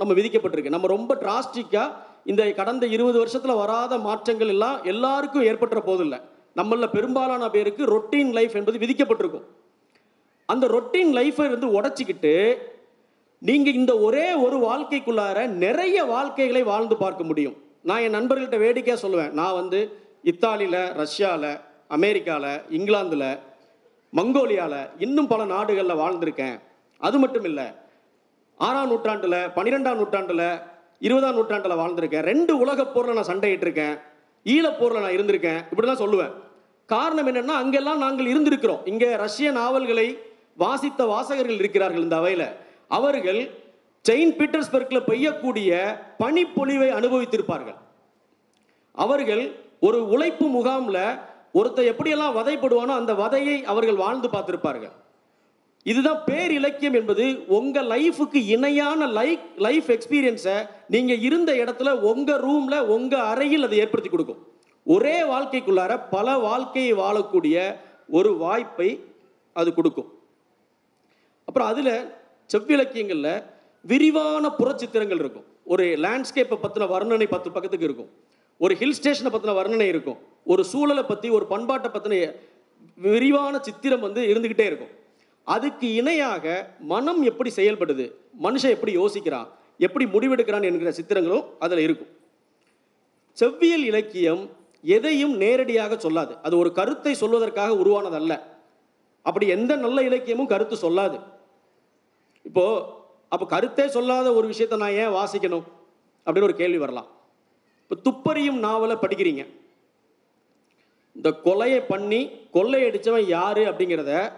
நம்ம விதிக்கப்பட்டிருக்கு. நம்ம ரொம்ப டிராஸ்டிக்காக இந்த கடந்த இருபது வருஷத்தில் வராத மாற்றங்கள் எல்லாம் எல்லாருக்கும் ஏற்பட்டுற போதில்லை. நம்மள பெரும்பாலான பேருக்கு ரொட்டீன் லைஃப் என்பது விதிக்கப்பட்டிருக்கும். அந்த ரொட்டீன் லைஃப்பை இருந்து உடச்சிக்கிட்டு நீங்கள் இந்த ஒரே ஒரு வாழ்க்கைக்குள்ளார நிறைய வாழ்க்கைகளை வாழ்ந்து பார்க்க முடியும். நான் என் நண்பர்கள்ட்ட வேடிக்கையாக சொல்லுவேன். நான் வந்து இத்தாலியில் ரஷ்யாவில் அமெரிக்காவில் இங்கிலாந்தில் மங்கோலியாவில் இன்னும் பல நாடுகளில் வாழ்ந்திருக்கேன். அது மட்டும் இல்லை ஆறாம் நூற்றாண்டில் பன்னிரெண்டாம் நூற்றாண்டில் இருபதாம் நூற்றாண்டில் வாழ்ந்திருக்கேன். ரெண்டு உலகப் போரில் நான் சண்டையிட்டிருக்கேன். ஈழப்போரில் நான் இருந்திருக்கேன். இப்படி தான் சொல்லுவேன். காரணம் என்னன்னா அங்கெல்லாம் நாங்கள் இருந்திருக்கிறோம். இங்கே ரஷ்ய நாவல்களை வாசித்த வாசகர்கள் இருக்கிறார்கள் இந்த அவையில். அவர்கள் செயின்ட் பீட்டர்ஸ்பர்க்கில் பெய்யக்கூடிய பனிப்பொழிவை அனுபவித்திருப்பார்கள். அவர்கள் ஒரு உழைப்பு முகாமில் ஒருத்தர் எப்படியெல்லாம் வதைப்படுவானோ அந்த வதையை அவர்கள் வாழ்ந்து பார்த்திருப்பார்கள். இதுதான் பேர் இலக்கியம் என்பது உங்க லைஃபுக்கு இணையான லைஃப் லைஃப் எக்ஸ்பீரியன்ஸை நீங்க இருந்த இடத்துல உங்க ரூம்ல உங்க அறையில் அதை ஏற்படுத்தி கொடுக்கும். ஒரே வாழ்க்கைக்குள்ளார பல வாழ்க்கையை வாழக்கூடிய ஒரு வாய்ப்பை அது கொடுக்கும். அப்புறம் அதில் செவ்விலக்கியங்களில் விரிவான புறச்சித்திரங்கள் இருக்கும். ஒரு லேண்ட்ஸ்கேப்பை பற்றின வர்ணனை பத்து பக்கத்துக்கு இருக்கும். ஒரு ஹில் ஸ்டேஷனை பற்றின வர்ணனை இருக்கும். ஒரு சூழலை பற்றி ஒரு பண்பாட்டை பற்றின விரிவான சித்திரம் வந்து இருந்துக்கிட்டே இருக்கும். அதுக்கு இணையாக மனம் எப்படி செயல்படுது மனுஷன் எப்படி யோசிக்கிறான் எப்படி முடிவெடுக்கிறான் என்கிற சித்திரங்களும் அதில் இருக்கும். செவ்வியல் இலக்கியம் எதையும் நேரடியாக சொல்லாது. அது ஒரு கருத்தை சொல்வதற்காக உருவானதல்ல. அப்படி எந்த நல்ல இலக்கியமும் கருத்து சொல்லாது. இப்போ அப்போ கருத்தே சொல்லாத ஒரு விஷயத்தை நான் ஏன் வாசிக்கணும்? அப்படின்னு ஒரு கேள்வி வரலாம். இப்போ துப்பறியும் நாவலை படிக்கிறீங்க. இந்த கொலையை பண்ணி கொள்ளையடித்தவன் யாரு அப்படிங்கிறத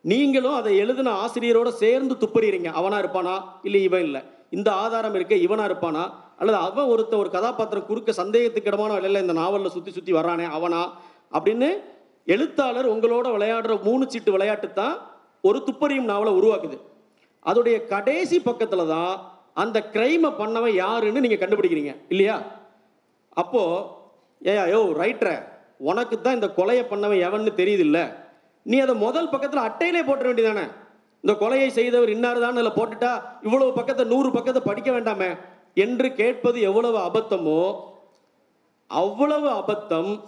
நீங்களும் அதை எழுதின ஆசிரியரோட சேர்ந்து துப்பறிகிறீங்க அவனா இருப்பானா? இல்லை இவன் இல்லை. இந்த ஆதாரம் இருக்க இவனா இருப்பானா? அல்லது அவன் ஒருத்த ஒரு கதாபாத்திரம் குறுக்க சந்தேகத்துக்கு இடமான வேலையில் இந்த நாவலில் சுற்றி சுற்றி வர்றானே அவனா? அப்படின்னு எழுத்தாளர் உங்களோட விளையாடுற மூணு சீட்டு விளையாட்டு தான் ஒரு துப்பறியும் நாவலை உருவாக்குது. அதோடைய கடைசி பக்கத்தில் தான் அந்த கிரைமை பண்ணவன் யாருன்னு நீங்கள் கண்டுபிடிக்கிறீங்க இல்லையா? அப்போது ஏ யோ ரைட்டர உனக்கு தான் இந்த கொலையை பண்ணவன் எவன்னு தெரியுது நீ அதை முதல் பக்கத்தில் அட்டையிலே போட்டுற வேண்டியதானே இந்த கொலையை செய்தவர் இன்னார்தான் அதில் போட்டுட்டா இவ்வளவு பக்கத்தை நூறு பக்கத்தை படிக்க வேண்டாமே என்று கேட்பது எவ்வளவு அபத்தமோ அவ்வளவு அபத்தம்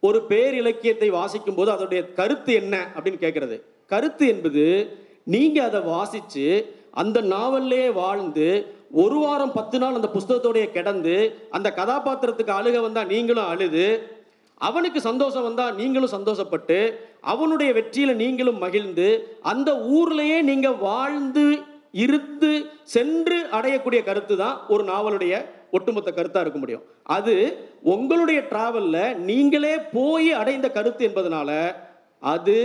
ஒரு பேர் இலக்கியத்தை வாசிக்கும் போது அதோடைய கருத்து என்ன அப்படின்னு கேட்கறது. கருத்து என்பது நீங்க அதை வாசிச்சு அந்த நாவல்லே வாழ்ந்து ஒரு வாரம் பத்து நாள் அந்த புஸ்தகத்தோடைய கிடந்து அந்த கதாபாத்திரத்துக்கு அழுக வந்தா நீங்களும் அழுது அவனுக்கு சந்தோஷம் வந்தா நீங்களும் சந்தோஷப்பட்டு அவனுடைய வெற்றியில நீங்களும் மகிழ்ந்து அந்த ஊர்லயே நீங்க வாழ்ந்து இருந்து சென்று அடையக்கூடிய கருத்து தான் ஒரு நாவலுடைய ஒட்டுமொத்த கருத்தா இருக்க முடியும். அது உங்களுடைய டிராவல்ல நீங்களே போய் அடைந்த கருத்து என்பதனால அது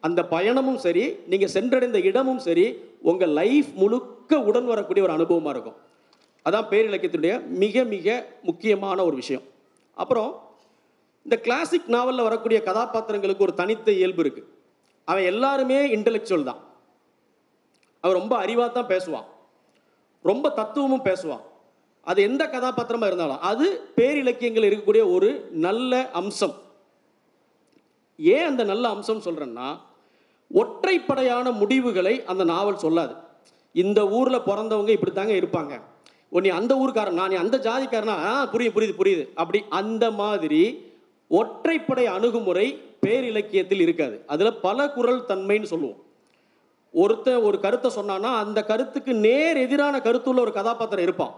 அந்த பயணமும் சரி நீங்க சென்றடைந்த இடமும் சரி உங்க லைஃப் முழுக்க உடன் வரக்கூடிய ஒரு அனுபவமா இருக்கும். அதான் பேரிலக்கியத்தினுடைய மிக மிக முக்கியமான ஒரு விஷயம். அப்புறம் இந்த கிளாசிக் நாவலில் வரக்கூடிய கதாபாத்திரங்களுக்கு ஒரு தனித்த இயல்பு இருக்குது அவன் எல்லாருமே இன்டெலெக்சுவல் தான். அவன் ரொம்ப அறிவாக தான் பேசுவான். ரொம்ப தத்துவமும் பேசுவான். அது எந்த கதாபாத்திரமாக இருந்தாலும் அது பேரிலக்கியங்கள் இருக்கக்கூடிய ஒரு நல்ல அம்சம். ஏன் அந்த நல்ல அம்சம் சொல்கிறேன்னா ஒற்றைப்படையான முடிவுகளை அந்த நாவல் சொல்லாது. இந்த ஊரில் பிறந்தவங்க இப்படித்தாங்க இருப்பாங்க. ஒன்னி நீ அந்த ஊருக்காரன் நான் நீ அந்த ஜாதிக்காரனா? புரியுது புரியுது புரியுது. அப்படி அந்த மாதிரி ஒற்றைப்படை அணுகுமுறை பேரிலக்கியத்தில் இருக்காது. அதில் பல குரல் தன்மைன்னு சொல்லுவோம். ஒருத்தன் ஒரு கருத்தை சொன்னான்னா அந்த கருத்துக்கு நேர் எதிரான கருத்துள்ள ஒரு கதாபாத்திரம் இருப்பான்.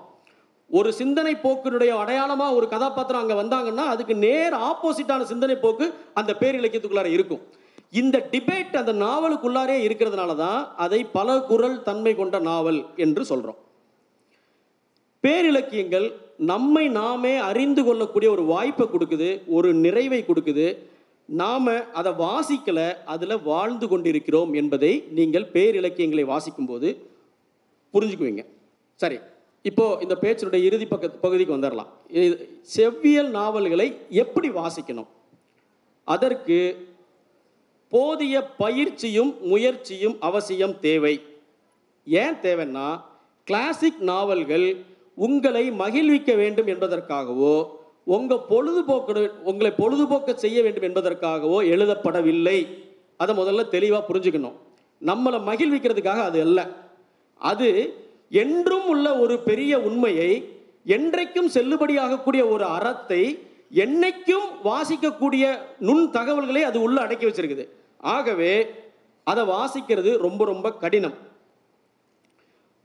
ஒரு சிந்தனை போக்கினுடைய அடையாளமாக ஒரு கதாபாத்திரம் அங்கே வந்தாங்கன்னா அதுக்கு நேர் ஆப்போசிட்டான சிந்தனை போக்கு அந்த பேரிலக்கியத்துக்குள்ளார இருக்கும். இந்த டிபேட் அந்த நாவலுக்குள்ளாரே இருக்கிறதுனால தான் அதை பல குரல் தன்மை கொண்ட நாவல் என்று சொல்கிறோம் பேரிலக்கியங்கள் நம்மை நாமே அறிந்து கொள்ளக்கூடிய ஒரு வாய்ப்பை கொடுக்குது ஒரு நிறைவை கொடுக்குது. நாம் அதை வாசிக்கல அதில் வாழ்ந்து கொண்டிருக்கிறோம் என்பதை நீங்கள் பேரிலக்கியங்களை வாசிக்கும்போது புரிஞ்சுக்குவீங்க. சரி இப்போ இந்த பேச்சினுடைய இறுதி பக்க பகுதிக்கு வந்துடலாம் செவ்வியல் நாவல்களை எப்படி வாசிக்கணும்? அதற்கு போதிய பயிற்சியும் முயற்சியும் அவசியம் தேவை. ஏன் தேவைன்னா கிளாசிக் நாவல்கள் உங்களை மகிழ்விக்க வேண்டும் என்பதற்காகவோ உங்கள் பொழுதுபோக்கு உங்களை பொழுதுபோக்க செய்ய வேண்டும் என்பதற்காகவோ எழுதப்படவில்லை. அதை முதல்ல தெளிவாக புரிஞ்சுக்கணும். நம்மளை மகிழ்விக்கிறதுக்காக அது அல்ல. அது என்றும் உள்ள ஒரு பெரிய உண்மையை என்றைக்கும் செல்லுபடியாகக்கூடிய ஒரு அறத்தை என்னைக்கும் வாசிக்கக்கூடிய நுண் தகவல்களை அது உள்ள அடக்கி வச்சிருக்குது. ஆகவே அதை வாசிக்கிறது ரொம்ப ரொம்ப கடினம்.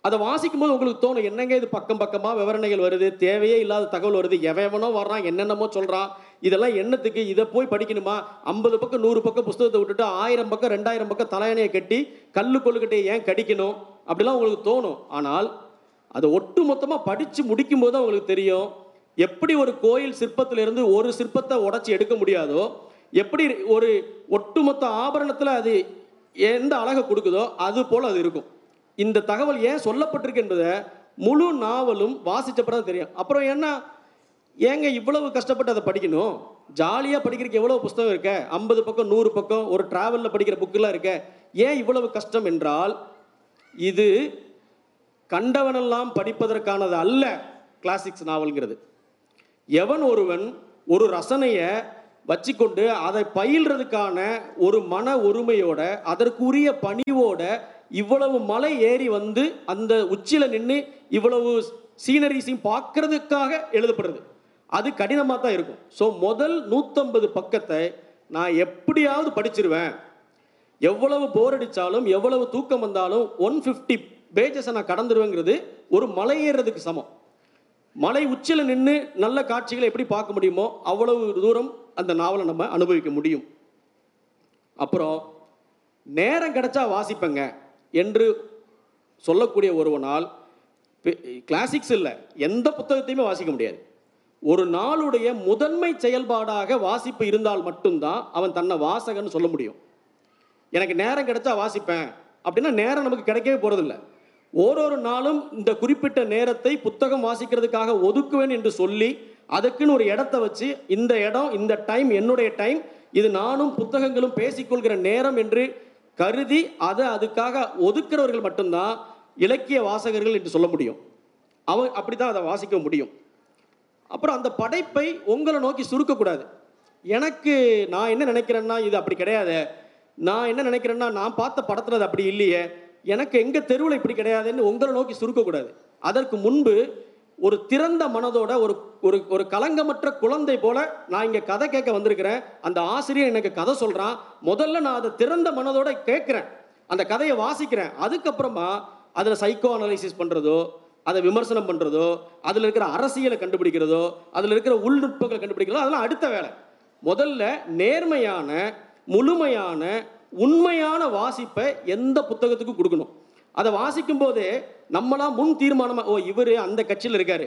அதை வாசிக்கும் போது உங்களுக்கு தோணும் என்னங்க இது பக்கம் பக்கமாக விவரணைகள் வருது தேவையே இல்லாத தகவல் வருது எவனோ வர்றான் என்னென்னமோ சொல்கிறான் இதெல்லாம் என்னத்துக்கு இதை போய் படிக்கணுமா? ஐம்பது பக்கம் நூறு பக்கம் புஸ்தகத்தை விட்டுட்டு ஆயிரம் பக்கம் ரெண்டாயிரம் பக்கம் தலையணையை கட்டி கல்லு கொள்ளுக்கட்டையை ஏன் கடிக்கணும்? அப்படிலாம் உங்களுக்கு தோணும். ஆனால் அதை ஒட்டு மொத்தமாக படித்து முடிக்கும் போது தான் உங்களுக்கு தெரியும் எப்படி ஒரு கோயில் சிற்பத்திலிருந்து ஒரு சிற்பத்தை உடைச்சி எடுக்க முடியாதோ எப்படி ஒரு ஒட்டுமொத்த ஆபரணத்தில் அது எந்த அழகை கொடுக்குதோ அது போல் அது இருக்கும். இந்த தகவல் ஏன் சொல்லப்பட்டிருக்கு என்பதை முழு நாவலும் வாசித்தப்பட தான் தெரியும். அப்புறம் என்ன? ஏங்க இவ்வளவு கஷ்டப்பட்டு அதை படிக்கணும்? ஜாலியாக படிக்கிறதுக்கு எவ்வளோ புஸ்தகம் இருக்க? ஐம்பது பக்கம் நூறு பக்கம் ஒரு ட்ராவலில் படிக்கிற புக்கெலாம் இருக்க? ஏன் இவ்வளவு கஷ்டம் என்றால் இது கண்டவனெல்லாம் படிப்பதற்கானது அல்ல கிளாசிக்ஸ் நாவல்ங்கிறது. எவன் ஒருவன் ஒரு ரசனையை வச்சுக்கொண்டு அதை பயில்றதுக்கான ஒரு மன ஒருமையோட அதற்குரிய பணிவோட இவ்வளவு மலை ஏறி வந்து அந்த உச்சியில் நின்று இவ்வளவு சீனரிஸையும் பார்க்கறதுக்காக எழுதப்படுறது. அது கடினமாக தான் இருக்கும். ஸோ முதல் நூற்றம்பது பக்கத்தை நான் எப்படியாவது படிச்சிருவேன். எவ்வளவு போர் அடித்தாலும் எவ்வளவு தூக்கம் வந்தாலும் ஒன் ஃபிஃப்டி பேஜஸை நான் கடந்துருவேங்கிறது ஒரு மலை ஏறுறதுக்கு சமம். மலை உச்சியில் நின்று நல்ல காட்சிகளை எப்படி பார்க்க முடியுமோ அவ்வளவு தூரம் அந்த நாவலை நம்ம அனுபவிக்க முடியும். அப்புறம் நேரம் கிடைச்சா வாசிப்பேங்க. என்று சொல்லக்கூடிய ஒருவனால் கிளாசிக்ஸ் இல்லை. எந்த புத்தகத்தையுமே வாசிக்க முடியாது. ஒரு நாளுடைய முதன்மை செயல்பாடாக வாசிப்பு இருந்தால் மட்டும்தான் அவன் தன்னை வாசகன்னு சொல்ல முடியும். எனக்கு நேரம் கிடைச்சா வாசிப்பேன். அப்படின்னா நேரம் நமக்கு கிடைக்கவே போகிறதில்ல ஓரொரு நாளும் இந்த குறிப்பிட்ட நேரத்தை புத்தகம் வாசிக்கிறதுக்காக ஒதுக்குவேன் என்று சொல்லி அதுக்குன்னு ஒரு இடத்த வச்சு இந்த இடம் இந்த டைம் என்னுடைய டைம் இது நானும் புத்தகங்களும் பேசிக்கொள்கிற நேரம் என்று கருதி அதை அதுக்காக ஒதுக்கிறவர்கள் மட்டும்தான் இலக்கிய வாசகர்கள் என்று சொல்ல முடியும். அவ அப்படி தான் அதை வாசிக்க முடியும். அப்புறம் அந்த படைப்பை உங்களை நோக்கி சுருக்கக்கூடாது. எனக்கு நான் என்ன நினைக்கிறேன்னா இது அப்படி கிடையாது. நான் என்ன நினைக்கிறேன்னா நான் பார்த்த படத்தில் அது அப்படி இல்லையே. எனக்கு எங்கள் தெருவில் இப்படி கிடையாதுன்னு உங்களை நோக்கி சுருக்கக்கூடாது. அதற்கு முன்பு ஒரு திறந்த மனதோட ஒரு ஒரு ஒரு கலங்கமற்ற குழந்தை போல நான் இங்கே கதை கேட்க வந்திருக்கிறேன். அந்த ஆசிரியர் எனக்கு கதை சொல்கிறான் முதல்ல நான் அதை திறந்த மனதோட கேட்குறேன். அந்த கதையை வாசிக்கிறேன். அதுக்கப்புறமா அதில் சைக்கோ அனலைசிஸ் பண்ணுறதோ அதை விமர்சனம் பண்ணுறதோ அதில் இருக்கிற அரசியலை கண்டுபிடிக்கிறதோ அதில் இருக்கிற உள்நுட்பங்களை கண்டுபிடிக்கிறதோ அதெல்லாம் அடுத்த வேலை. முதல்ல நேர்மையான முழுமையான உண்மையான வாசிப்பை எந்த புத்தகத்துக்கும் கொடுக்கணும். அதை வாசிக்கும் போது நம்மளாம் முன் தீர்மானமாக ஓ இவர் அந்த கட்சியில் இருக்காரு.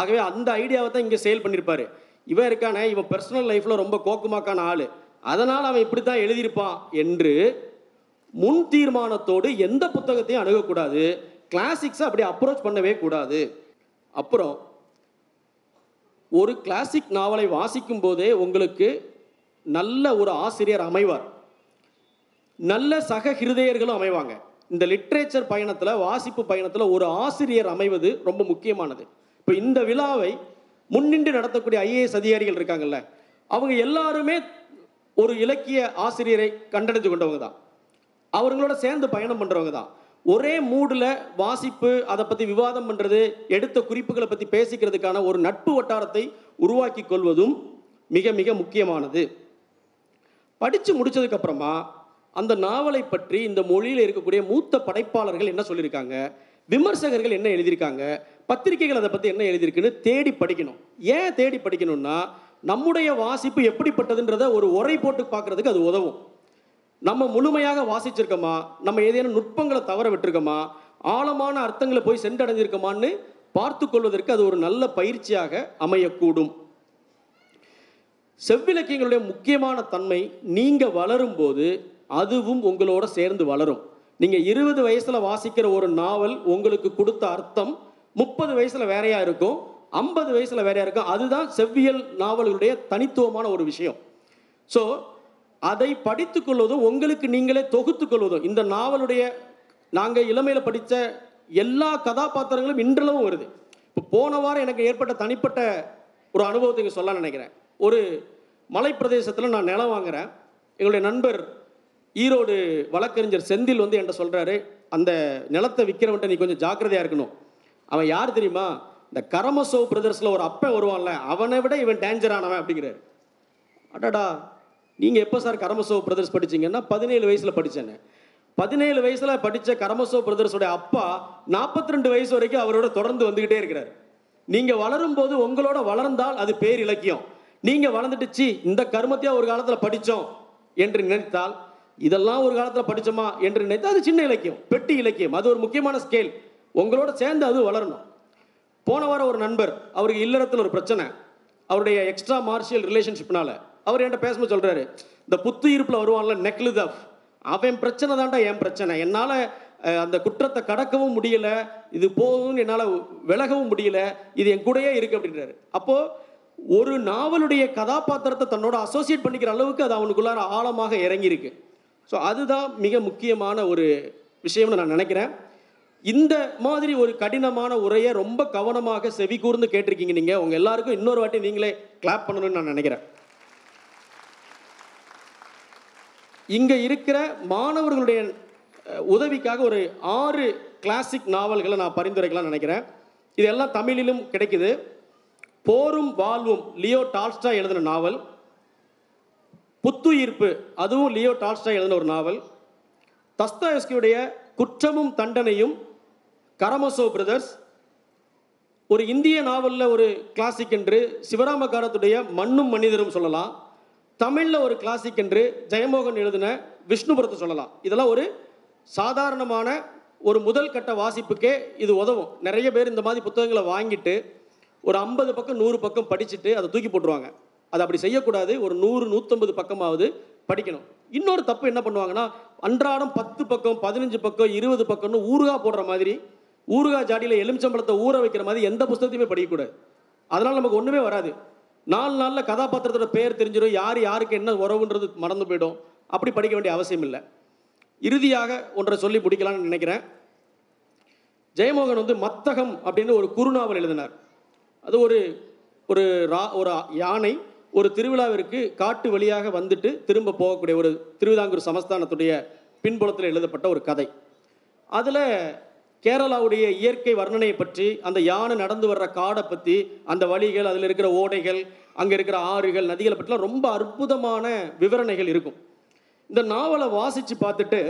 ஆகவே அந்த ஐடியாவை தான் இங்கே சேல் பண்ணியிருப்பாரு இவன் இருக்கானே இவன் பர்சனல் லைஃப்பில் ரொம்ப கோக்குமாக்கான ஆள். அதனால் அவன் இப்படி தான் எழுதியிருப்பான் என்று முன் தீர்மானத்தோடு எந்த புத்தகத்தையும் அணுகக்கூடாது. கிளாசிக்ஸை அப்படி அப்ரோச் பண்ணவே கூடாது. அப்புறம் ஒரு கிளாசிக் நாவலை வாசிக்கும் போதே உங்களுக்கு நல்ல ஒரு ஆசிரியர் அமைவார். நல்ல சக ஹிருதயர்களும் அமைவாங்க. இந்த லிட்ரேச்சர் பயணத்தில் வாசிப்பு பயணத்தில் ஒரு ஆசிரியர் அமைவது ரொம்ப முக்கியமானது. இப்போ இந்த விழாவை முன்னின்று நடத்தக்கூடிய ஐஏஎஸ் அதிகாரிகள் இருக்காங்கல்ல அவங்க எல்லாருமே ஒரு இலக்கிய ஆசிரியரை கண்டறிந்து கொண்டவங்க தான். அவங்களோட சேர்ந்து பயணம் பண்ணுறவங்க தான். ஒரே மூடில் வாசிப்பு அதை பற்றி விவாதம் பண்ணுறது எடுத்த குறிப்புகளை பற்றி பேசிக்கிறதுக்கான ஒரு நட்பு வட்டாரத்தை உருவாக்கி கொள்வதும் மிக மிக முக்கியமானது. படித்து முடிச்சதுக்கப்புறமா அந்த நாவலை பற்றி இந்த மொழியில் இருக்கக்கூடிய மூத்த படைப்பாளர்கள் என்ன சொல்லியிருக்காங்க? விமர்சகர்கள் என்ன எழுதியிருக்காங்க? பத்திரிகைகள் அதை பற்றி என்ன எழுதியிருக்குன்னு தேடி படிக்கணும். ஏன் தேடி படிக்கணும்னா நம்முடைய வாசிப்பு எப்படிப்பட்டதுன்றத ஒரு உரை போட்டு பார்க்கறதுக்கு அது உதவும். நம்ம முழுமையாக வாசிச்சிருக்கோமா? நம்ம ஏதேனும் நுட்பங்களை தவற விட்டுருக்கோமா? ஆழமான அர்த்தங்களை போய் சென்றடைஞ்சிருக்கோமான்னு பார்த்து கொள்வதற்கு அது ஒரு நல்ல பயிற்சியாக அமையக்கூடும். செவ்விலக்கியங்களுடைய முக்கியமான தன்மை நீங்கள் வளரும்போது அதுவும் உங்களோட சேர்ந்து வளரும். நீங்கள் இருபது வயசில் வாசிக்கிற ஒரு நாவல் உங்களுக்கு கொடுத்த அர்த்தம் முப்பது வயசில் வேறையாக இருக்கும் ஐம்பது வயசில் வேறையாக இருக்கும் அதுதான் செவ்வியல் நாவல்களுடைய தனித்துவமான ஒரு விஷயம். ஸோ அதை படித்துக்கொள்வதும் உங்களுக்கு நீங்களே தொகுத்துக் கொள்வதும் இந்த நாவலுடைய நாங்கள் இளமையில் படித்த எல்லா கதாபாத்திரங்களும் இன்றளவும் வருது. இப்போ போன வாரம் எனக்கு ஏற்பட்ட தனிப்பட்ட ஒரு அனுபவத்தை சொல்ல நினைக்கிறேன். ஒரு மலைப்பிரதேசத்தில் நான் நிலம் வாங்குறேன். எங்களுடைய நண்பர் ஈரோடு வழக்கறிஞர் செந்தில் வந்து என்கிட்ட சொல்கிறாரு அந்த நிலத்தை விற்கிறவன்ட்ட நீ கொஞ்சம் ஜாக்கிரதையாக இருக்கணும். அவன் யார் தெரியுமா? இந்த கரமசோ பிரதர்ஸில் ஒரு அப்பன் வருவான்ல அவனை விட இவன் டேஞ்சர் ஆனவன் அப்படிங்கிறாரு. அடாடா நீங்கள் எப்போ சார் கரமசோ பிரதர்ஸ் படிச்சீங்கன்னா பதினேழு வயசில் படித்தேன்னு பதினேழு வயசில் படித்த கரமசோ பிரதர்ஸோட அப்பா நாற்பத்தி ரெண்டு வயசு வரைக்கும் அவரோட தொடர்ந்து வந்துக்கிட்டே இருக்கிறார். நீங்கள் வளரும்போது உங்களோட வளர்ந்தால் அது பேர் இலக்கியம் நீங்கள் வளர்ந்துட்டுச்சு இந்த கருமத்தையாக ஒரு காலத்தில் படித்தோம் என்று நினைத்தால் இதெல்லாம் ஒரு காலத்தில் படித்தோமா என்று நினைத்தால் அது சின்ன இலக்கியம் பெட்டி இலக்கியம். அது ஒரு முக்கியமான ஸ்கேல் உங்களோட சேர்ந்து அது வளரணும். போன வாரம் ஒரு நண்பர் அவருக்கு இல்லறத்தில் ஒரு பிரச்சனை. அவருடைய எக்ஸ்ட்ரா மார்ஷியல் ரிலேஷன்ஷிப்னால அவர் என்கிட்ட பேசும்போது சொல்கிறாரு இந்த புத்து இருப்பில் வருவான்ல நெக்லுதப் அவன் பிரச்சனை தான்டா என் பிரச்சனை. என்னால் அந்த குற்றத்தை கடக்கவும் முடியல. இது போகும்னு என்னால் விலகவும் முடியல. இது என் கூடயே இருக்கு அப்படின்றாரு. அப்போது ஒரு நாவலுடைய கதாபாத்திரத்தை தன்னோட அசோசியேட் பண்ணிக்கிற அளவுக்கு அது அவனுக்குள்ளார ஆழமாக இறங்கியிருக்கு. ஸோ அதுதான் மிக முக்கியமான ஒரு விஷயம்னு நான் நினைக்கிறேன். இந்த மாதிரி ஒரு கடினமான உரையை ரொம்ப கவனமாக செவி கூர்ந்து கேட்டிருக்கீங்க நீங்கள் உங்கள் எல்லாருக்கும் இன்னொரு வாட்டி நீங்களே கிளாப் பண்ணணும்னு நான் நினைக்கிறேன். இங்கே இருக்கிற மாணவர்களுடைய உதவிக்காக ஒரு ஆறு கிளாசிக் நாவல்களை நான் பரிந்துரைக்கலாம் நினைக்கிறேன். இதெல்லாம் தமிழிலும் கிடைக்குது. போரும் வாழ்வும் லியோ டால்ஸ்டா எழுதின நாவல். புத்துயிர்ப்பு. அதுவும் லியோ டால்ஸ்டாய் எழுதின ஒரு நாவல். தஸ்தாயஸ்கியுடைய குற்றமும் தண்டனையும் கரமசோ பிரதர்ஸ் ஒரு இந்திய நாவலில் ஒரு கிளாசிக் என்று சிவராமகாரத்துடைய மண்ணும் மனிதரும் சொல்லலாம். தமிழில் ஒரு கிளாசிக் என்று ஜெயமோகன் எழுதின விஷ்ணுபுரத்தை சொல்லலாம். இதெல்லாம் ஒரு சாதாரணமான ஒரு முதல் கட்ட வாசிப்புக்கே இது உதவும். நிறைய பேர் இந்த மாதிரி புத்தகங்களை வாங்கிட்டு ஒரு ஐம்பது பக்கம் நூறு பக்கம் படிச்சுட்டு அதை தூக்கி போட்டுருவாங்க. அது அப்படி செய்யக்கூடாது. ஒரு நூறு நூற்றம்பது பக்கமாவது படிக்கணும். இன்னொரு தப்பு என்ன பண்ணுவாங்கன்னா அன்றாடம் பத்து பக்கம் பதினஞ்சு பக்கம் இருபது பக்கம்னு ஊறுகாய் போடுற மாதிரி ஊறுகாய் ஜாடியில் எலுமிச்சம்பழத்தை ஊற வைக்கிற மாதிரி எந்த புஸ்தகத்தையுமே படிக்கக்கூடாது. அதனால் நமக்கு ஒன்றுமே வராது. நாலு நாளில் கதாபாத்திரத்தோட பேர் தெரிஞ்சிடும் யார் யாருக்கு என்ன உறவுன்றது மறந்து போயிடும். அப்படி படிக்க வேண்டிய அவசியம் இல்லை. இறுதியாக ஒன்றை சொல்லி முடிக்கலாம்னு நினைக்கிறேன். ஜெயமோகன் வந்து மத்தகம் அப்படின்னு ஒரு குறுநாவல் எழுதினார். அது ஒரு ஒரு ரா ஒரு யானை ஒரு திருவிழாவிற்கு காட்டு வழியாக வந்துட்டு திரும்ப போகக்கூடிய ஒரு திருவிதாங்கூர் சமஸ்தானத்துடைய பின்புலத்தில் எழுதப்பட்ட ஒரு கதை. அதில் கேரளாவுடைய இயற்கை வர்ணனையை பற்றி அந்த யானை நடந்து வர்ற காடை பற்றி அந்த வழிகள் அதில் இருக்கிற ஓடைகள் அங்கே இருக்கிற ஆறுகள் நதிகளை பற்றிலாம் ரொம்ப அற்புதமான விவரணைகள் இருக்கும். இந்த நாவலை வாசித்து பார்த்துட்டு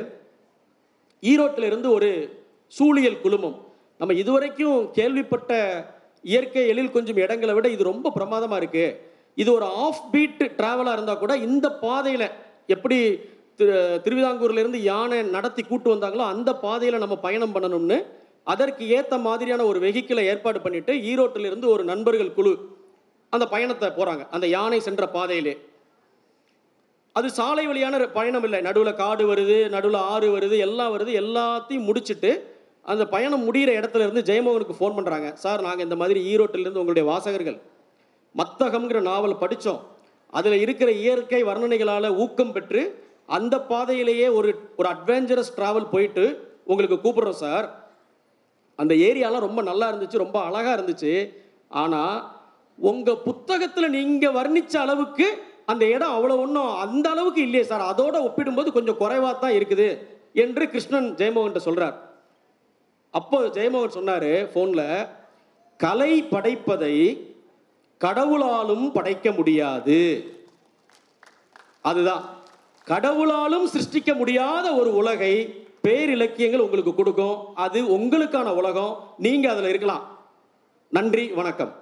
ஈரோட்டில் இருந்து ஒரு சூழியல் குழுமம். நம்ம இதுவரைக்கும் கேள்விப்பட்ட இயற்கை எழில் கொஞ்சம் இடங்களை விட இது ரொம்ப பிரமாதமாக இருக்குது இது ஒரு ஆஃப் பீட் டிராவலாக இருந்தால் கூட இந்த பாதையில் எப்படி திரு திருவிதாங்கூர்லேருந்து யானை நடத்தி கூட்டு வந்தாங்களோ அந்த பாதையில் நம்ம பயணம் பண்ணணும்னு அதற்கு ஏற்ற மாதிரியான ஒரு வெஹிக்கிளை ஏற்பாடு பண்ணிவிட்டு ஈரோட்டில் இருந்து ஒரு நண்பர்கள் குழு அந்த பயணத்தை போகிறாங்க அந்த யானை சென்ற பாதையிலே. அது சாலை வழியான பயணம் இல்லை. நடுவில் காடு வருது நடுவில் ஆறு வருது எல்லாம் வருது எல்லாத்தையும் முடிச்சுட்டு அந்த பயணம் முடிகிற இடத்துல இருந்து ஜெயமோகனுக்கு ஃபோன் பண்ணுறாங்க சார் நாங்கள் இந்த மாதிரி ஈரோட்டிலேருந்து உங்களுடைய வாசகர்கள் மத்தகம்ங்கிற நாவல் படித்தோம் அதில் இருக்கிற இயற்கை வர்ணனைகளால் ஊக்கம் பெற்று அந்த பாதையிலேயே ஒரு ஒரு அட்வென்ச்சரஸ் ட்ராவல் போயிட்டு உங்களுக்கு கூப்பிட்றோம் சார். அந்த ஏரியாலாம் ரொம்ப நல்லா இருந்துச்சு ரொம்ப அழகாக இருந்துச்சு. ஆனால் உங்கள் புத்தகத்தில் நீங்கள் வர்ணித்த அளவுக்கு அந்த இடம் அவ்வளோ ஒன்றும் அந்த அளவுக்கு இல்லையே சார். அதோட ஒப்பிடும்போது கொஞ்சம் குறைவாக தான் இருக்குது என்று கிருஷ்ணன் ஜெயமோகன்ட்ட சொல்கிறார் அப்போ ஜெயமோகன் சொன்னார் ஃபோனில் கலை படைப்பதை கடவுளாலும் படைக்க முடியாது. அதுதான். கடவுளாலும் சிருஷ்டிக்க முடியாத ஒரு உலகை பேரிலக்கியங்கள் உங்களுக்கு கொடுக்கும். அது உங்களுக்கான உலகம். நீங்க அதுல இருக்கலாம். நன்றி வணக்கம்.